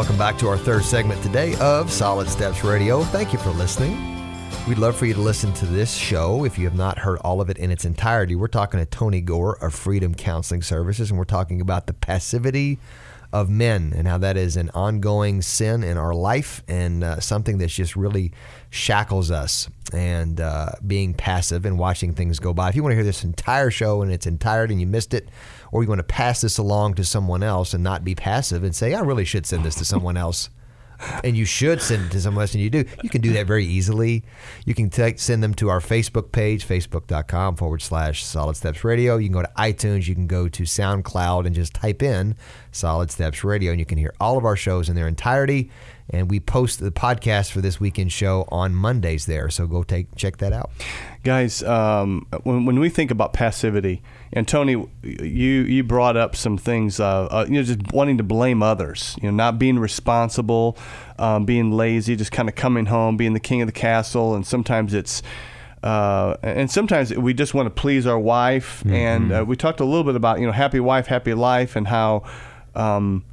Welcome back to our third segment today of Solid Steps Radio. Thank you for listening. We'd love for you to listen to this show if you have not heard all of it in its entirety. We're talking to Tony Gore of Freedom Counseling Services, and we're talking about the passivity of men and how that is an ongoing sin in our life and uh, something that's just really shackles us and uh, being passive and watching things go by. If you want to hear this entire show in its entirety and you missed it, or you want to pass this along to someone else and not be passive and say, I really should send this to someone else and you should send it to someone else, and you do. You can do that very easily. You can send them to our Facebook page, facebook.com forward slash Solid Steps Radio. You can go to iTunes. You can go to SoundCloud and just type in Solid Steps Radio, and you can hear all of our shows in their entirety. And we post the podcast for this weekend show on Mondays there. So go take check that out. Guys, um, when, when we think about passivity, and Tony, you you brought up some things, uh, uh, you know, just wanting to blame others, you know, not being responsible, um, being lazy, just kind of coming home, being the king of the castle, and sometimes it's. Uh, and sometimes we just want to please our wife, mm-hmm. and uh, we talked a little bit about you know happy wife, happy life, and how um,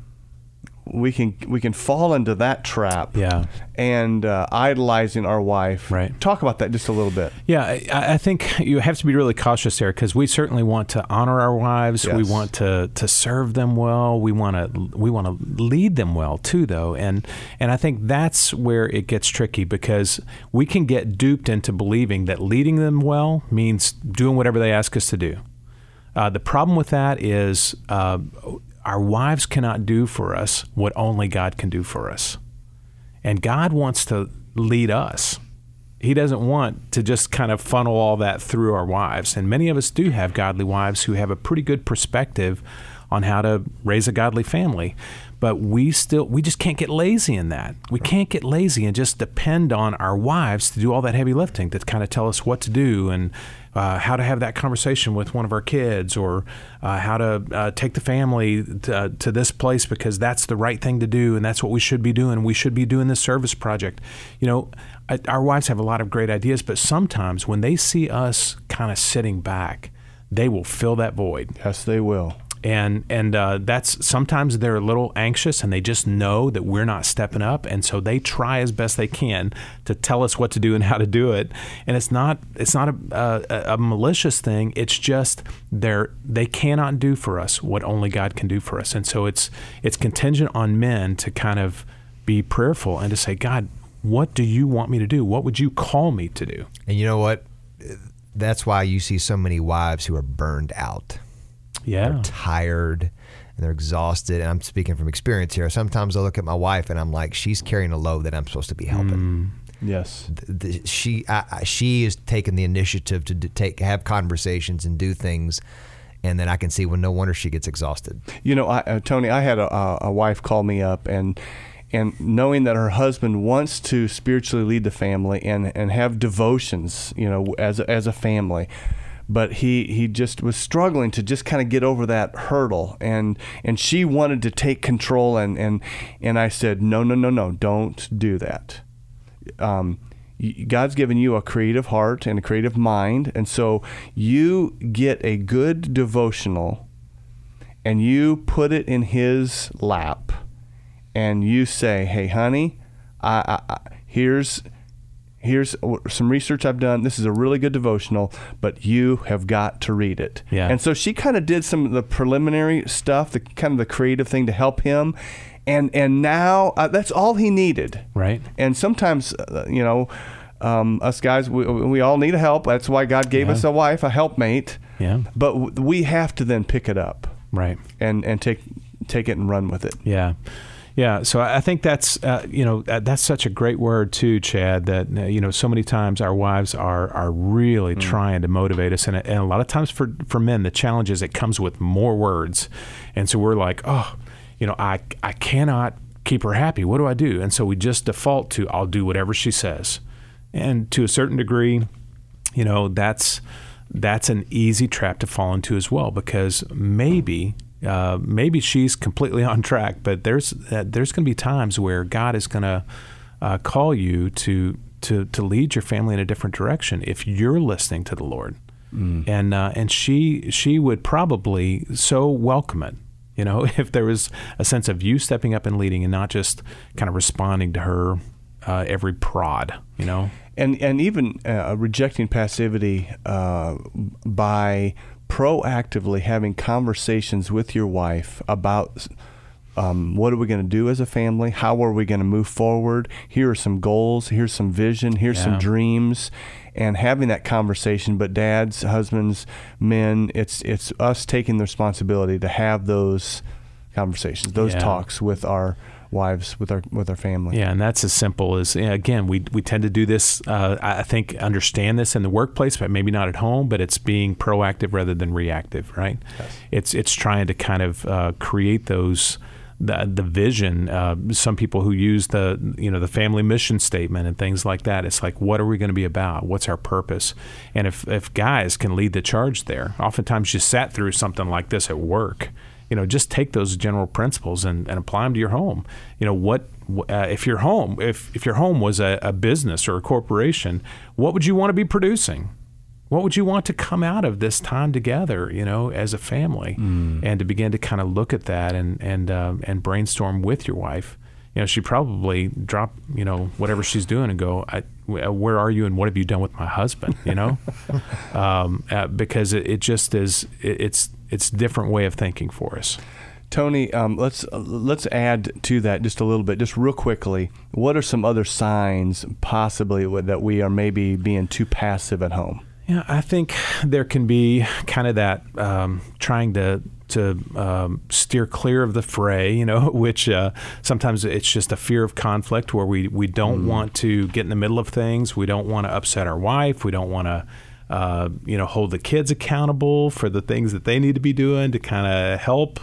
we can we can fall into that trap. Yeah. And uh, idolizing our wife. Right. Talk about that just a little bit. Yeah, I, I think you have to be really cautious there because we certainly want to honor our wives. Yes. We want to to serve them well. We want to we want to lead them well too, though. And and I think that's where it gets tricky because we can get duped into believing that leading them well means doing whatever they ask us to do. Uh, the problem with that is uh, our wives cannot do for us what only God can do for us. And God wants to lead us. He doesn't want to just kind of funnel all that through our wives. And many of us do have godly wives who have a pretty good perspective on how to raise a godly family. But we still, we just can't get lazy in that. We can't get lazy and just depend on our wives to do all that heavy lifting, to kind of tell us what to do and uh, how to have that conversation with one of our kids or uh, how to uh, take the family to, uh, to, this place because that's the right thing to do and that's what we should be doing. We should be doing this service project. You know, I, our wives have a lot of great ideas, but sometimes when they see us kind of sitting back, they will fill that void. Yes, they will and and uh, that's sometimes they're a little anxious and they just know that we're not stepping up. And so they try as best they can to tell us what to do and how to do it. And it's not it's not a, a, a malicious thing. It's just they're they cannot do for us what only God can do for us. And so it's it's contingent on men to kind of be prayerful and to say God what do you want me to do? What would you call me to do? And you know what? That's why you see so many wives who are burned out yeah. They're tired and they're exhausted. And I'm speaking from experience here. Sometimes I look at my wife and I'm like, she's carrying a load that I'm supposed to be helping. Mm. Yes, the, the, she I, she is taking the initiative to take have conversations and do things, and then I can see when no wonder she gets exhausted. You know, I, uh, Tony, I had a, a wife call me up and and knowing that her husband wants to spiritually lead the family and and have devotions, you know, as a, as a family but he he just was struggling to just kind of get over that hurdle. And and she wanted to take control and and and I said no no no no don't do that. Um, God's given you a creative heart and a creative mind and so you get a good devotional and you put it in his lap and you say hey honey I, I, I here's here's some research I've done. This is a really good devotional, but you have got to read it. Yeah. And so she kind of did some of the preliminary stuff, the kind of the creative thing to help him. And and now uh, that's all he needed. Right. And sometimes, uh, you know, um, us guys, we, we all need help. That's why God gave yeah. us a wife, a helpmate. Yeah. But we have to then pick it up. Right. And and take take it and run with it. Yeah. Yeah, so I think that's uh, you know that's such a great word too, Chad. That uh, you know so many times our wives are are really mm. trying to motivate us, and, and a lot of times for for men the challenge is it comes with more words, and so we're like, oh, you know, I I cannot keep her happy. What do I do? And so we just default to I'll do whatever she says, and to a certain degree, you know, that's that's an easy trap to fall into as well because maybe uh, maybe she's completely on track, but there's uh, there's going to be times where God is going to uh, call you to to to lead your family in a different direction if you're listening to the Lord. Mm. And uh, and she she would probably so welcome it You know, if there was a sense of you stepping up and leading and not just kind of responding to her uh, every prod, you know? And, and even uh, rejecting passivity uh, by proactively having conversations with your wife about um, what are we going to do as a family? How are we going to move forward? Here are some goals. Here's some vision. Here's yeah. some dreams, and having that conversation. But dads, husbands, men, it's it's us taking the responsibility to have those conversations, those yeah. talks with our wives with our with our family. Yeah, and that's as simple as again we we tend to do this. Uh, I think understand this in the workplace, but maybe not at home. But it's being proactive rather than reactive, right? Yes. It's it's trying to kind of uh, create those the the vision. Uh, some people who use the you know the family mission statement and things like that. It's like, what are we going to be about? What's our purpose? And if if guys can lead the charge there, oftentimes you sat through something like this at work. You know, just take those general principles and, and apply them to your home. You know, what uh, if your home if if your home was a, a business or a corporation, what would you want to be producing? what would you want to come out of this time together, you know, as a family, mm. and to begin to kind of look at that and and uh, and brainstorm with your wife. You know, she probably drop you know whatever she's doing and go, "Where are you? And what have you done with my husband?" You know, um, uh, because it, it, just is. It, it's it's different way of thinking for us. Tony, um, let's uh, let's add to that just a little bit, just real quickly. What are some other signs, possibly, that we are maybe being too passive at home? Yeah, I think there can be kind of that um, trying to to um, steer clear of the fray, you know, which uh, sometimes it's just a fear of conflict where we, we don't mm. want to get in the middle of things. We don't want to upset our wife. We don't want to, uh, you know, hold the kids accountable for the things that they need to be doing to kind of help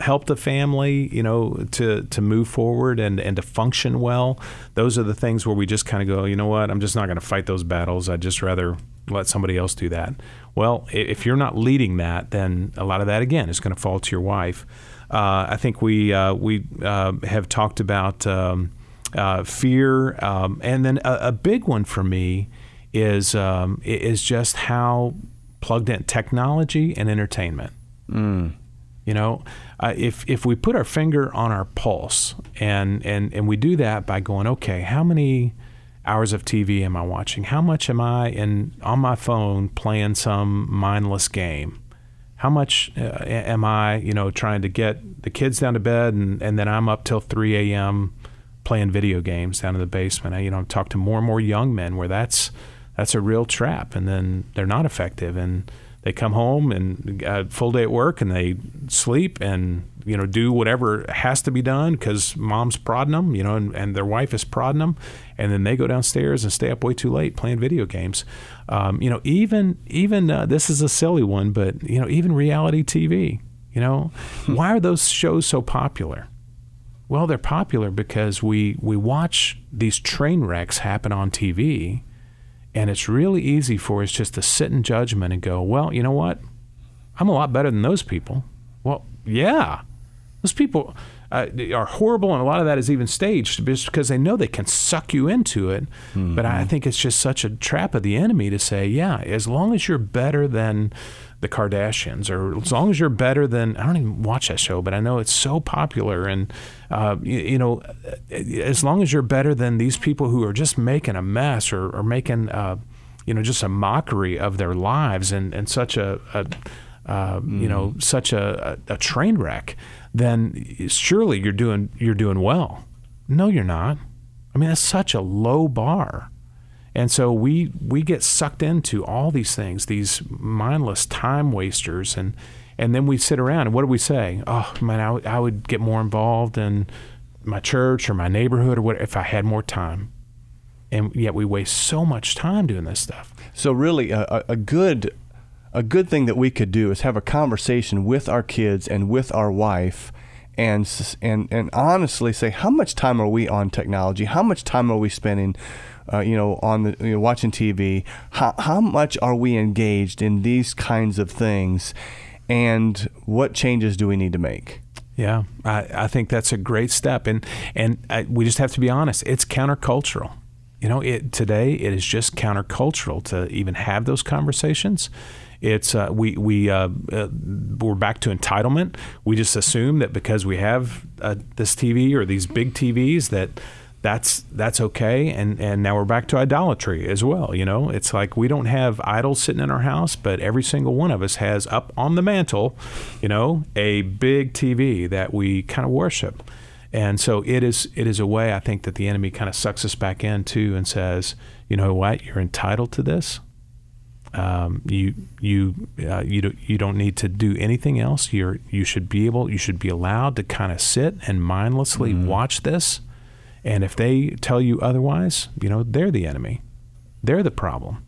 help the family, you know, to to move forward and and to function well. Those are the things where we just kind of go, you know what, I'm just not going to fight those battles. I'd just rather let somebody else do that. Well, if you're not leading that, then a lot of that again is going to fall to your wife. Uh, I think we uh, we uh, have talked about um, uh, fear, um, and then a, a, big one for me is um, is just how plugged in technology and entertainment. Mm. You know, uh, if if we put our finger on our pulse and and and we do that by going, okay, how many hours of TV am I watching? How much am I in on my phone playing some mindless game? How much uh, am I, you know, trying to get the kids down to bed and, and then I'm up till 3 a.m. playing video games down in the basement? I, you know, I've talked to more and more young men where that's that's a real trap, and then they're not effective and they come home and uh, full day at work and they sleep and you know do whatever has to be done because mom's prodding them you know and, and, their wife is prodding them and then they go downstairs and stay up way too late playing video games. Um, you know even even uh, this is a silly one but you know even reality tv you know? Why are those shows so popular? Well they're popular because we we watch these train wrecks happen on tv and it's really easy for us just to sit in judgment and go, well, you know what? I'm a lot better than those people. Well, yeah. Those people uh, are horrible, and a lot of that is even staged just because they know they can suck you into it. Mm-hmm. But I think it's just such a trap of the enemy to say, yeah, as long as you're better than the Kardashians, or as long as you're better than I don't even watch that show, but I know it's so popular, and uh, you, you, know, as long as you're better than these people who are just making a mess or, or making uh, you know just a mockery of their lives and and such a, a uh, mm. you know mm-hmm. such a, a, a train wreck, then surely you're doing you're doing well. No, you're not. I mean, that's such a low bar. And so we we get sucked into all these things, these mindless time wasters, and and then we sit around and what do we say? Oh man, I, w- I would get more involved in my church or my neighborhood or what if I had more time. And yet we waste so much time doing this stuff. So really, a, a good a good thing that we could do is have a conversation with our kids and with our wife and and and honestly say how much time are we on technology how much time are we spending uh, you know, on the you know, watching TV. How how much are we engaged in these kinds of things, and what changes do we need to make? Yeah, I, I think that's a great step, and and I, we just have to be honest. It's countercultural. You know, it today it is just countercultural to even have those conversations. It's uh, we we uh, uh, we're back to entitlement. We just assume that because we have uh, this TV or these big TVs that that's that's okay. And and now we're back to idolatry as well you know? It's like we don't have idols sitting in our house but every single one of us has up on the mantle you know a big tv that we kind of worship. And so it is it is a way i think that the enemy kind of sucks us back in too and says you know what? You're entitled to this. Um, you you uh, you don't you don't need to do anything else. You're you should be able you should be allowed to kind of sit and mindlessly mm. watch this and if they tell you otherwise, you know, they're the enemy. They're the problem.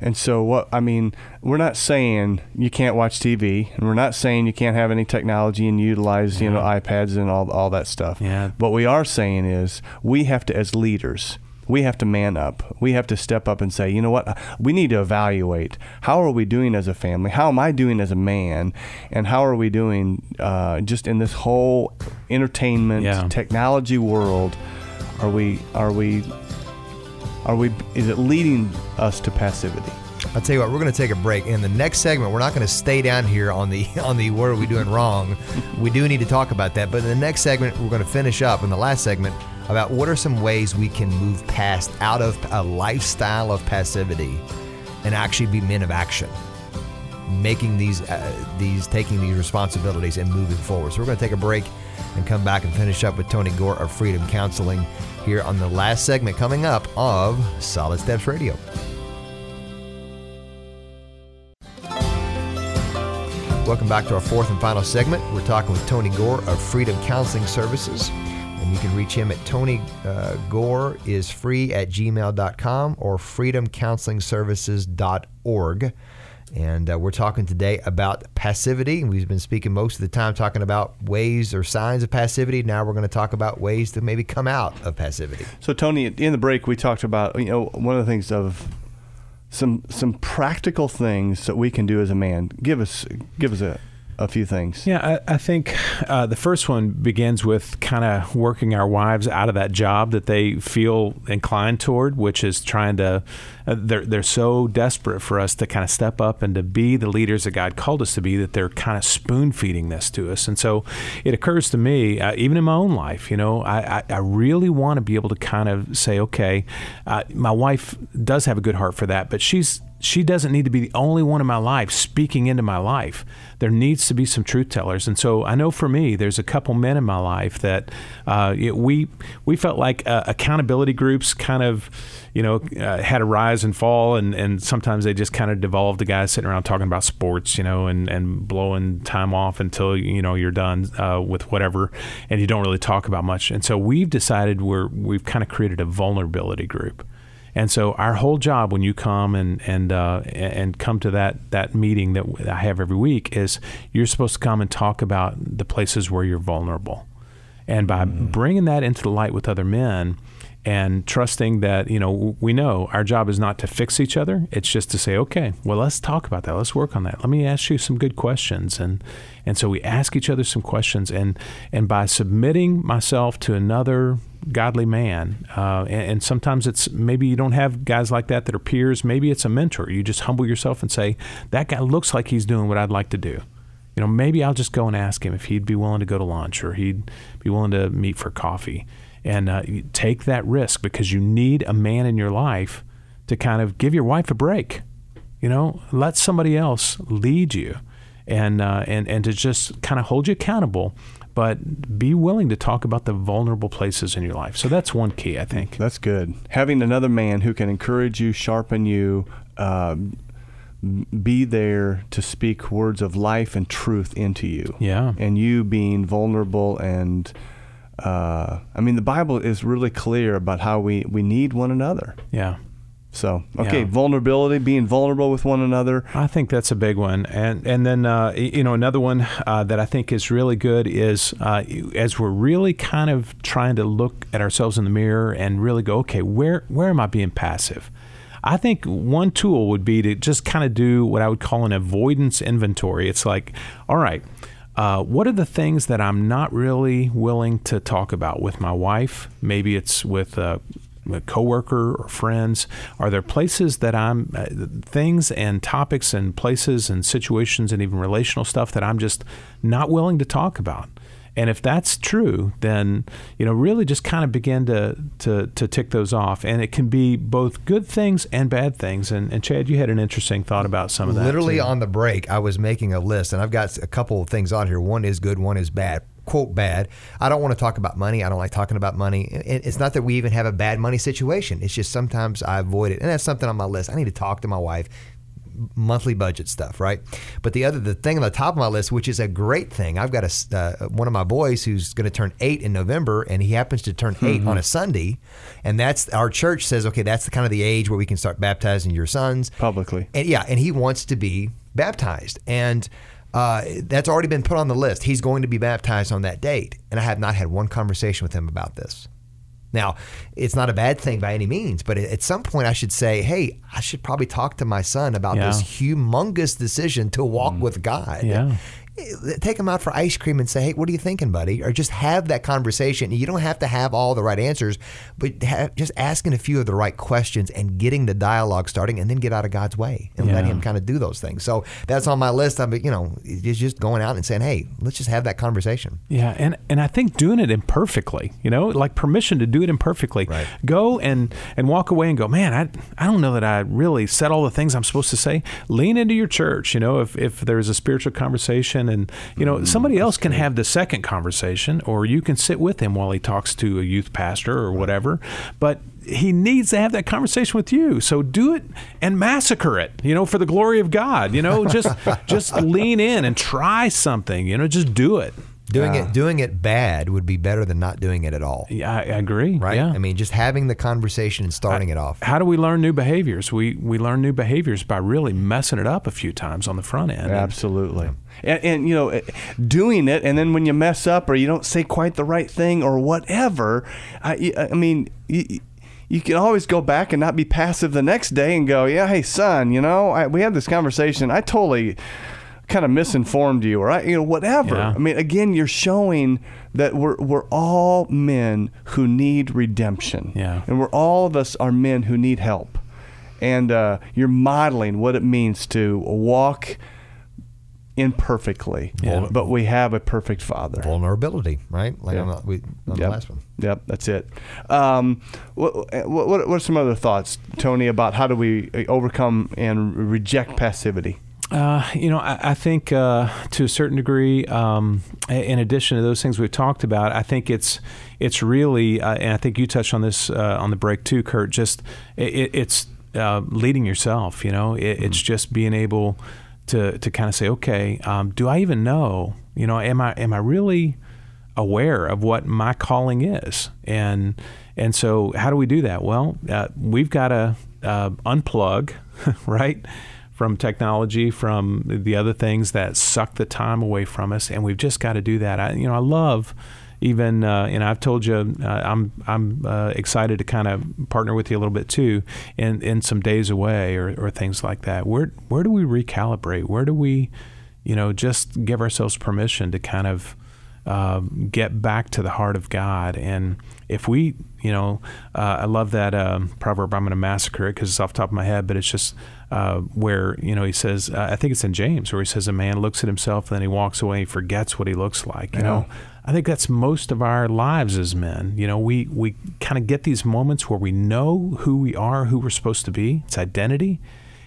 And so, what I mean, we're not saying you can't watch TV, and we're not saying you can't have any technology and utilize, yeah. you know, iPads and all all that stuff. Yeah. What we are saying is we have to, as leaders, we have to man up. We have to step up and say, you know what? We need to evaluate how are we doing as a family? How am I doing as a man? And how are we doing uh, just in this whole entertainment yeah. technology world? Are we are we are we is it leading us to passivity? I'll tell you what, we're going to take a break. In the next segment, we're not going to stay down here on the on the what are we doing wrong. we do need to talk about that. But in the next segment, we're going to finish up in the last segment about what are some ways we can move past out of a lifestyle of passivity and actually be men of action making these uh, these taking these responsibilities and moving forward. So we're going to take a break and come back and finish up with Tony Gore of Freedom Counseling here on the last segment coming up of Solid Steps Radio. Welcome back to our fourth and final segment. We're talking with Tony Gore of Freedom Counseling Services. You can reach him at Tony uh, Gore is free at gmail.com or freedomcounselingservices.org. And uh, we're talking today about passivity. We've been speaking most of the time talking about ways or signs of passivity. Now we're going to talk about ways to maybe come out of passivity. So, Tony, in the break, we talked about you know one of the things of some some practical things that we can do as a man. Give us give us a a few things. Yeah, I, I think uh, the first one begins with kind of working our wives out of that job that they feel inclined toward, which is trying to. Uh, they're they're so desperate for us to kind of step up and to be the leaders that God called us to be that they're kind of spoon feeding this to us. And so it occurs to me, uh, even in my own life, you know, I, I, I really want to be able to kind of say, okay, uh, my wife does have a good heart for that, but she's she doesn't need to be the only one in my life speaking into my life. There needs to be some truth tellers, and so I know for me, there's a couple men in my life that uh, we we felt like uh, accountability groups kind of, you know, uh, had a rise and fall, and, and sometimes they just kind of devolved to guys sitting around talking about sports, you know, and, and blowing time off until you know you're done uh, with whatever, and you don't really talk about much. And so we've decided we're we've kind of created a vulnerability group and so our whole job when you come and and uh, and come to that that meeting that I have every week is you're supposed to come and talk about the places where you're vulnerable, and by mm-hmm. bringing that into the light with other men and trusting that you know we know our job is not to fix each other. It's just to say okay well let's talk about that. Let's work on that. Let me ask you some good questions. And and so we ask each other some questions. And and by submitting myself to another godly man uh, and, and, sometimes it's maybe you don't have guys like that that are peers maybe it's a mentor you just humble yourself and say that guy looks like he's doing what i'd like to do you know maybe i'll just go and ask him if he'd be willing to go to lunch or he'd be willing to meet for coffee and uh, take that risk because you need a man in your life to kind of give your wife a break. You know, let somebody else lead you, and uh, and and to just kind of hold you accountable. But be willing to talk about the vulnerable places in your life. So that's one key, I think. That's good. Having another man who can encourage you, sharpen you, uh, be there to speak words of life and truth into you. Yeah. And you being vulnerable and uh, I mean, the Bible is really clear about how we, we need one another. Yeah. So okay, yeah. vulnerability, being vulnerable with one another. I think that's a big one, and and then uh, you know another one uh, that I think is really good is uh, as we're really kind of trying to look at ourselves in the mirror and really go, okay, where where am I being passive? I think one tool would be to just kind of do what I would call an avoidance inventory. It's like, all right, uh, what are the things that I'm not really willing to talk about with my wife? Maybe it's with uh, a coworker or friends? Are there places that I'm uh, things and topics and places and situations and even relational stuff that I'm just not willing to talk about? And if that's true, then you know really just kind of begin to to to tick those off, and it can be both good things and bad things. And, and Chad, you had an interesting thought about some of that. Literally too. on the break, I was making a list, and I've got a couple of things on here. One is good, one is bad quote bad. I don't want to talk about money. I don't like talking about money. It's not that we even have a bad money situation. It's just sometimes I avoid it, and that's something on my list. I need to talk to my wife monthly budget stuff, right? But the other, the thing on the top of my list, which is a great thing, I've got a uh, one of my boys who's going to turn eight in November, and he happens to turn 8 mm-hmm. on a Sunday, and that's our church says, okay, that's the kind of the age where we can start baptizing your sons publicly, and yeah, and he wants to be baptized, and. Uh, that's already been put on the list. He's going to be baptized on that date. And I have not had one conversation with him about this. Now, it's not a bad thing by any means, but at some point I should say, hey, I should probably talk to my son about yeah. this humongous decision to walk mm. with God. Yeah Eh, take them out for ice cream and say, "Hey, what are you thinking, buddy?" Or just have that conversation. You don't have to have all the right answers, but have, just asking a few of the right questions and getting the dialogue starting, and then get out of God's way and yeah. let Him kind of do those things. So that's on my list. I mean, you know, it's just going out and saying, "Hey, let's just have that conversation." Yeah, and and I think doing it imperfectly, you know, like permission to do it imperfectly. Right. Go and and walk away and go, man, I I don't know that I really said all the things I'm supposed to say. Lean into your church. You know, if if there's a spiritual conversation and you know, mm, somebody else can have the second conversation, or you can sit with him while he talks to a youth pastor or whatever. But he needs to have that conversation with you. So do it and massacre it, you know, for the glory of God. You know, just just lean in and try something. You know, just do it. Doing it doing it bad would be better than not doing it at all. Yeah, I, I agree. Right? Yeah. I mean, just having the conversation and starting I, it off. How do we learn new behaviors? We we learn new behaviors by really messing it up a few times on the front end. Absolutely. And, and, you know, eh, doing it, and then when you mess up or you don't say quite the right thing or whatever, I, I mean, you, you can always go back and not be passive the next day and go, yeah, hey, son, you know, I, we had this conversation. I totally kind of misinformed you, or I, you know, whatever. Yeah. I mean, again, you're showing that we're we're all men who need redemption, yeah, and we're all of us are men who need help, and uh, you're modeling what it means to walk imperfectly, yeah. but we have a perfect Father. Vulnerability, right? Like yeah. on, the, we, on yep. the last one. Yep, that's it. Um, what, what, what are some other thoughts, Tony, about how do we overcome and reject passivity? Uh, you know, I, I think uh, to a certain degree, um, in addition to those things we've talked about, I think it's it's really, uh, and I think you touched on this uh, on the break too, Kurt. Just it, it's uh, leading yourself. You know, it, mm-hmm. it's just being able to to kind of say, okay, um, do I even know? You know, am I am I really aware of what my calling is? And and so, how do we do that? Well, uh, we've got to unplug, right? From technology, from the other things that suck the time away from us, and we've just got to do that. I, you know, I love even, uh, and I've told you, uh, I'm I'm uh, excited to kind of partner with you a little bit too, in in some days away or, or things like that. Where where do we recalibrate? Where do we, you know, just give ourselves permission to kind of uh, get back to the heart of God. And if we, you know, uh, I love that um, proverb. I'm going to massacre it because it's off the top of my head, but it's just uh, where you know he says, uh, I think it's in James, where he says a man looks at himself, and then he walks away, and forgets what he looks like. You yeah. know, I think that's most of our lives as men. You know, we we kind of get these moments where we know who we are, who we're supposed to be. It's identity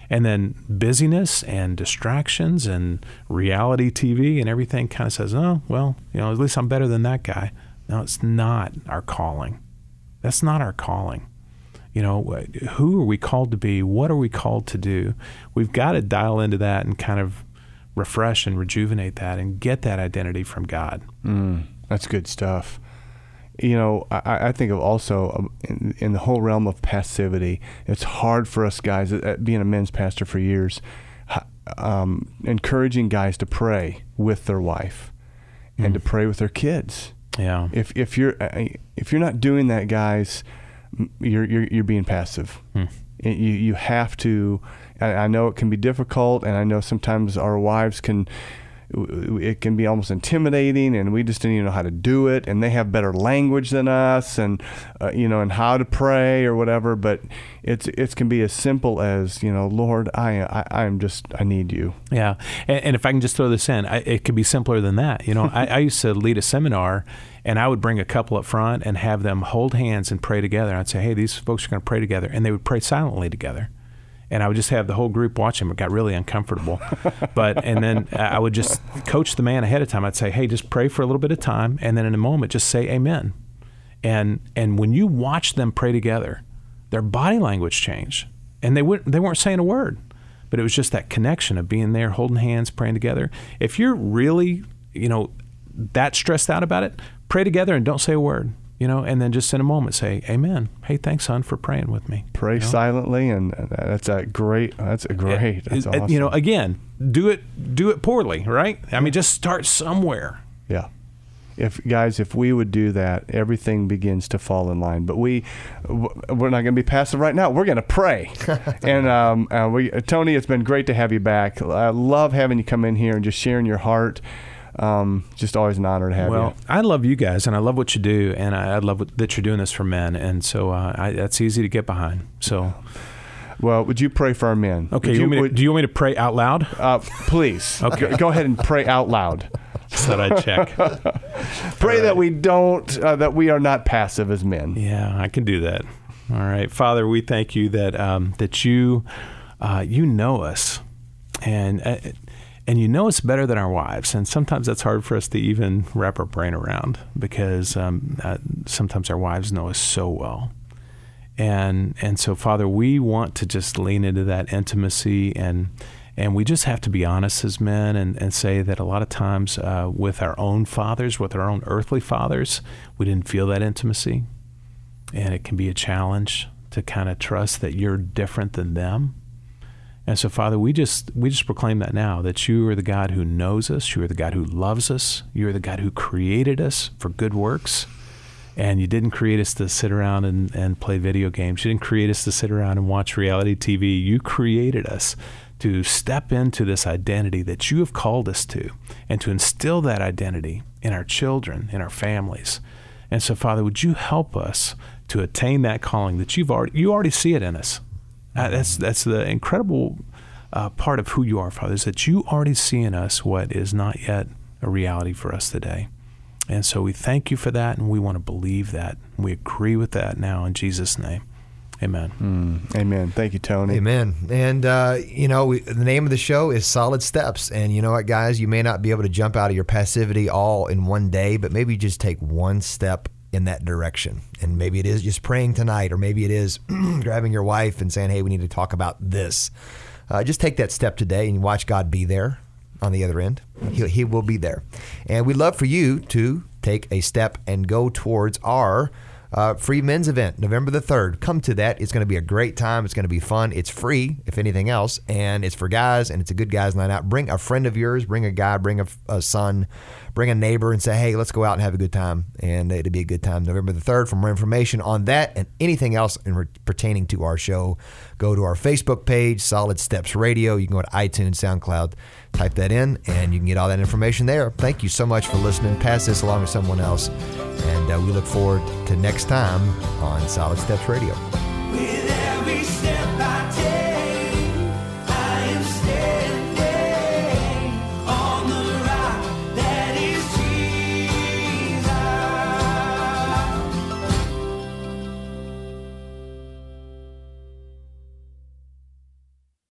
and then busyness and distractions and reality TV and everything kind of says, oh, well, you know, at least I'm better than that guy. No, it's not our calling. That's not our calling. You know, who are we called to be? What are we called to do? We've got to dial into that and kind of refresh and rejuvenate that and get that identity from God. Mm, that's good stuff you know, I, I think of also um, in, in, the whole realm of passivity. It's hard for us guys, uh, being a men's pastor for years, um, encouraging guys to pray with their wife and mm. to pray with their kids. Yeah. If if you're uh, if you're not doing that, guys, you're you're, you're being passive. Mm. You you have to. I, I know it can be difficult, and I know sometimes our wives can it can be almost intimidating and we just didn't even know how to do it and they have better language than us and uh, you know and how to pray or whatever but it's it can be as simple as you know lord i i i'm just i need you. Yeah. And, and if i can just throw this in I, it could be simpler than that. You know I, I used to lead a seminar and I would bring a couple up front and have them hold hands and pray together. I'd say, "Hey, these folks are going to pray together," and they would pray silently together and I would just have the whole group watch him. It got really uncomfortable, but and then I would just coach the man ahead of time. I'd say, "Hey, just pray for a little bit of time, and then in a moment, just say Amen." And and when you watch them pray together, their body language changed, and they would they weren't saying a word, but it was just that connection of being there, holding hands, praying together. If you're really, you know, that stressed out about it, pray together and don't say a word you know, and then just in a moment say, "Amen." Hey, thanks, son, for praying with me. Pray you know? silently, and that's a great. That's a great. That's awesome. You know, again, do it do it poorly, right? I mean, just start somewhere. Yeah. If guys, if we would do that, everything begins to fall in line. But we, we're not going to be passive right now. We're going to pray. and um, uh, we, Tony, it's been great to have you back. I love having you come in here and just sharing your heart um, just always an honor to have well, you. Well, I love you guys, and I love what you do, and I, I love what, that you're doing this for men, and so uh, I, that's easy to get behind. So. Well, would you pray for our men? Okay. You, to, would, do you want me to pray out loud? Uh, please. okay. Go, go ahead and pray out loud. So that I check. pray right. that we don't, uh, that we are not passive as men. Yeah, I can do that. All right, Father, we thank you that um, that you uh, you know us, and uh, and you know us better than our wives. And sometimes that's hard for us to even wrap our brain around because um, uh, sometimes our wives know us so well. And and so, Father, we want to just lean into that intimacy and and we just have to be honest as men and, and say that a lot of times uh, with our own fathers, with our own earthly fathers, we didn't feel that intimacy. And it can be a challenge to kind of trust that you're different than them and so, Father, we just we just proclaim that now that you are the God who knows us, you are the God who loves us, you are the God who created us for good works. And you didn't create us to sit around and, and play video games. You didn't create us to sit around and watch reality TV. You created us to step into this identity that you have called us to and to instill that identity in our children, in our families. And so, Father, would you help us to attain that calling that you've already you already see it in us. Uh, that's that's the incredible uh, part of who you are, Father, is that you already see in us what is not yet a reality for us today. And so we thank you for that, and we want to believe that. We agree with that now in Jesus' name. Amen. Mm, amen. Thank you, Tony. Amen. And, uh, you know, we, the name of the show is Solid Steps. And you know what, guys? You may not be able to jump out of your passivity all in one day, but maybe just take one step in that direction. And maybe it is just praying tonight, or maybe it is grabbing your wife and saying, hey, we need to talk about this. Uh, just take that step today and watch God be there on the other end. He, he will be there. And we'd love for you to take a step and go towards our uh, free men's event, November the 3rd. Come to that. It's going to be a great time. It's going to be fun. It's free, if anything else, and it's for guys, and it's a good guys' night out. Bring a friend of yours, bring a guy, bring a, a son, bring a neighbor, and say, hey, let's go out and have a good time. And it'll be a good time. November the 3rd. For more information on that and anything else re- pertaining to our show, go to our Facebook page, Solid Steps Radio. You can go to iTunes, SoundCloud, type that in, and you can get all that information there. Thank you so much for listening. Pass this along to someone else. And uh, we look forward to next time on Solid Steps Radio.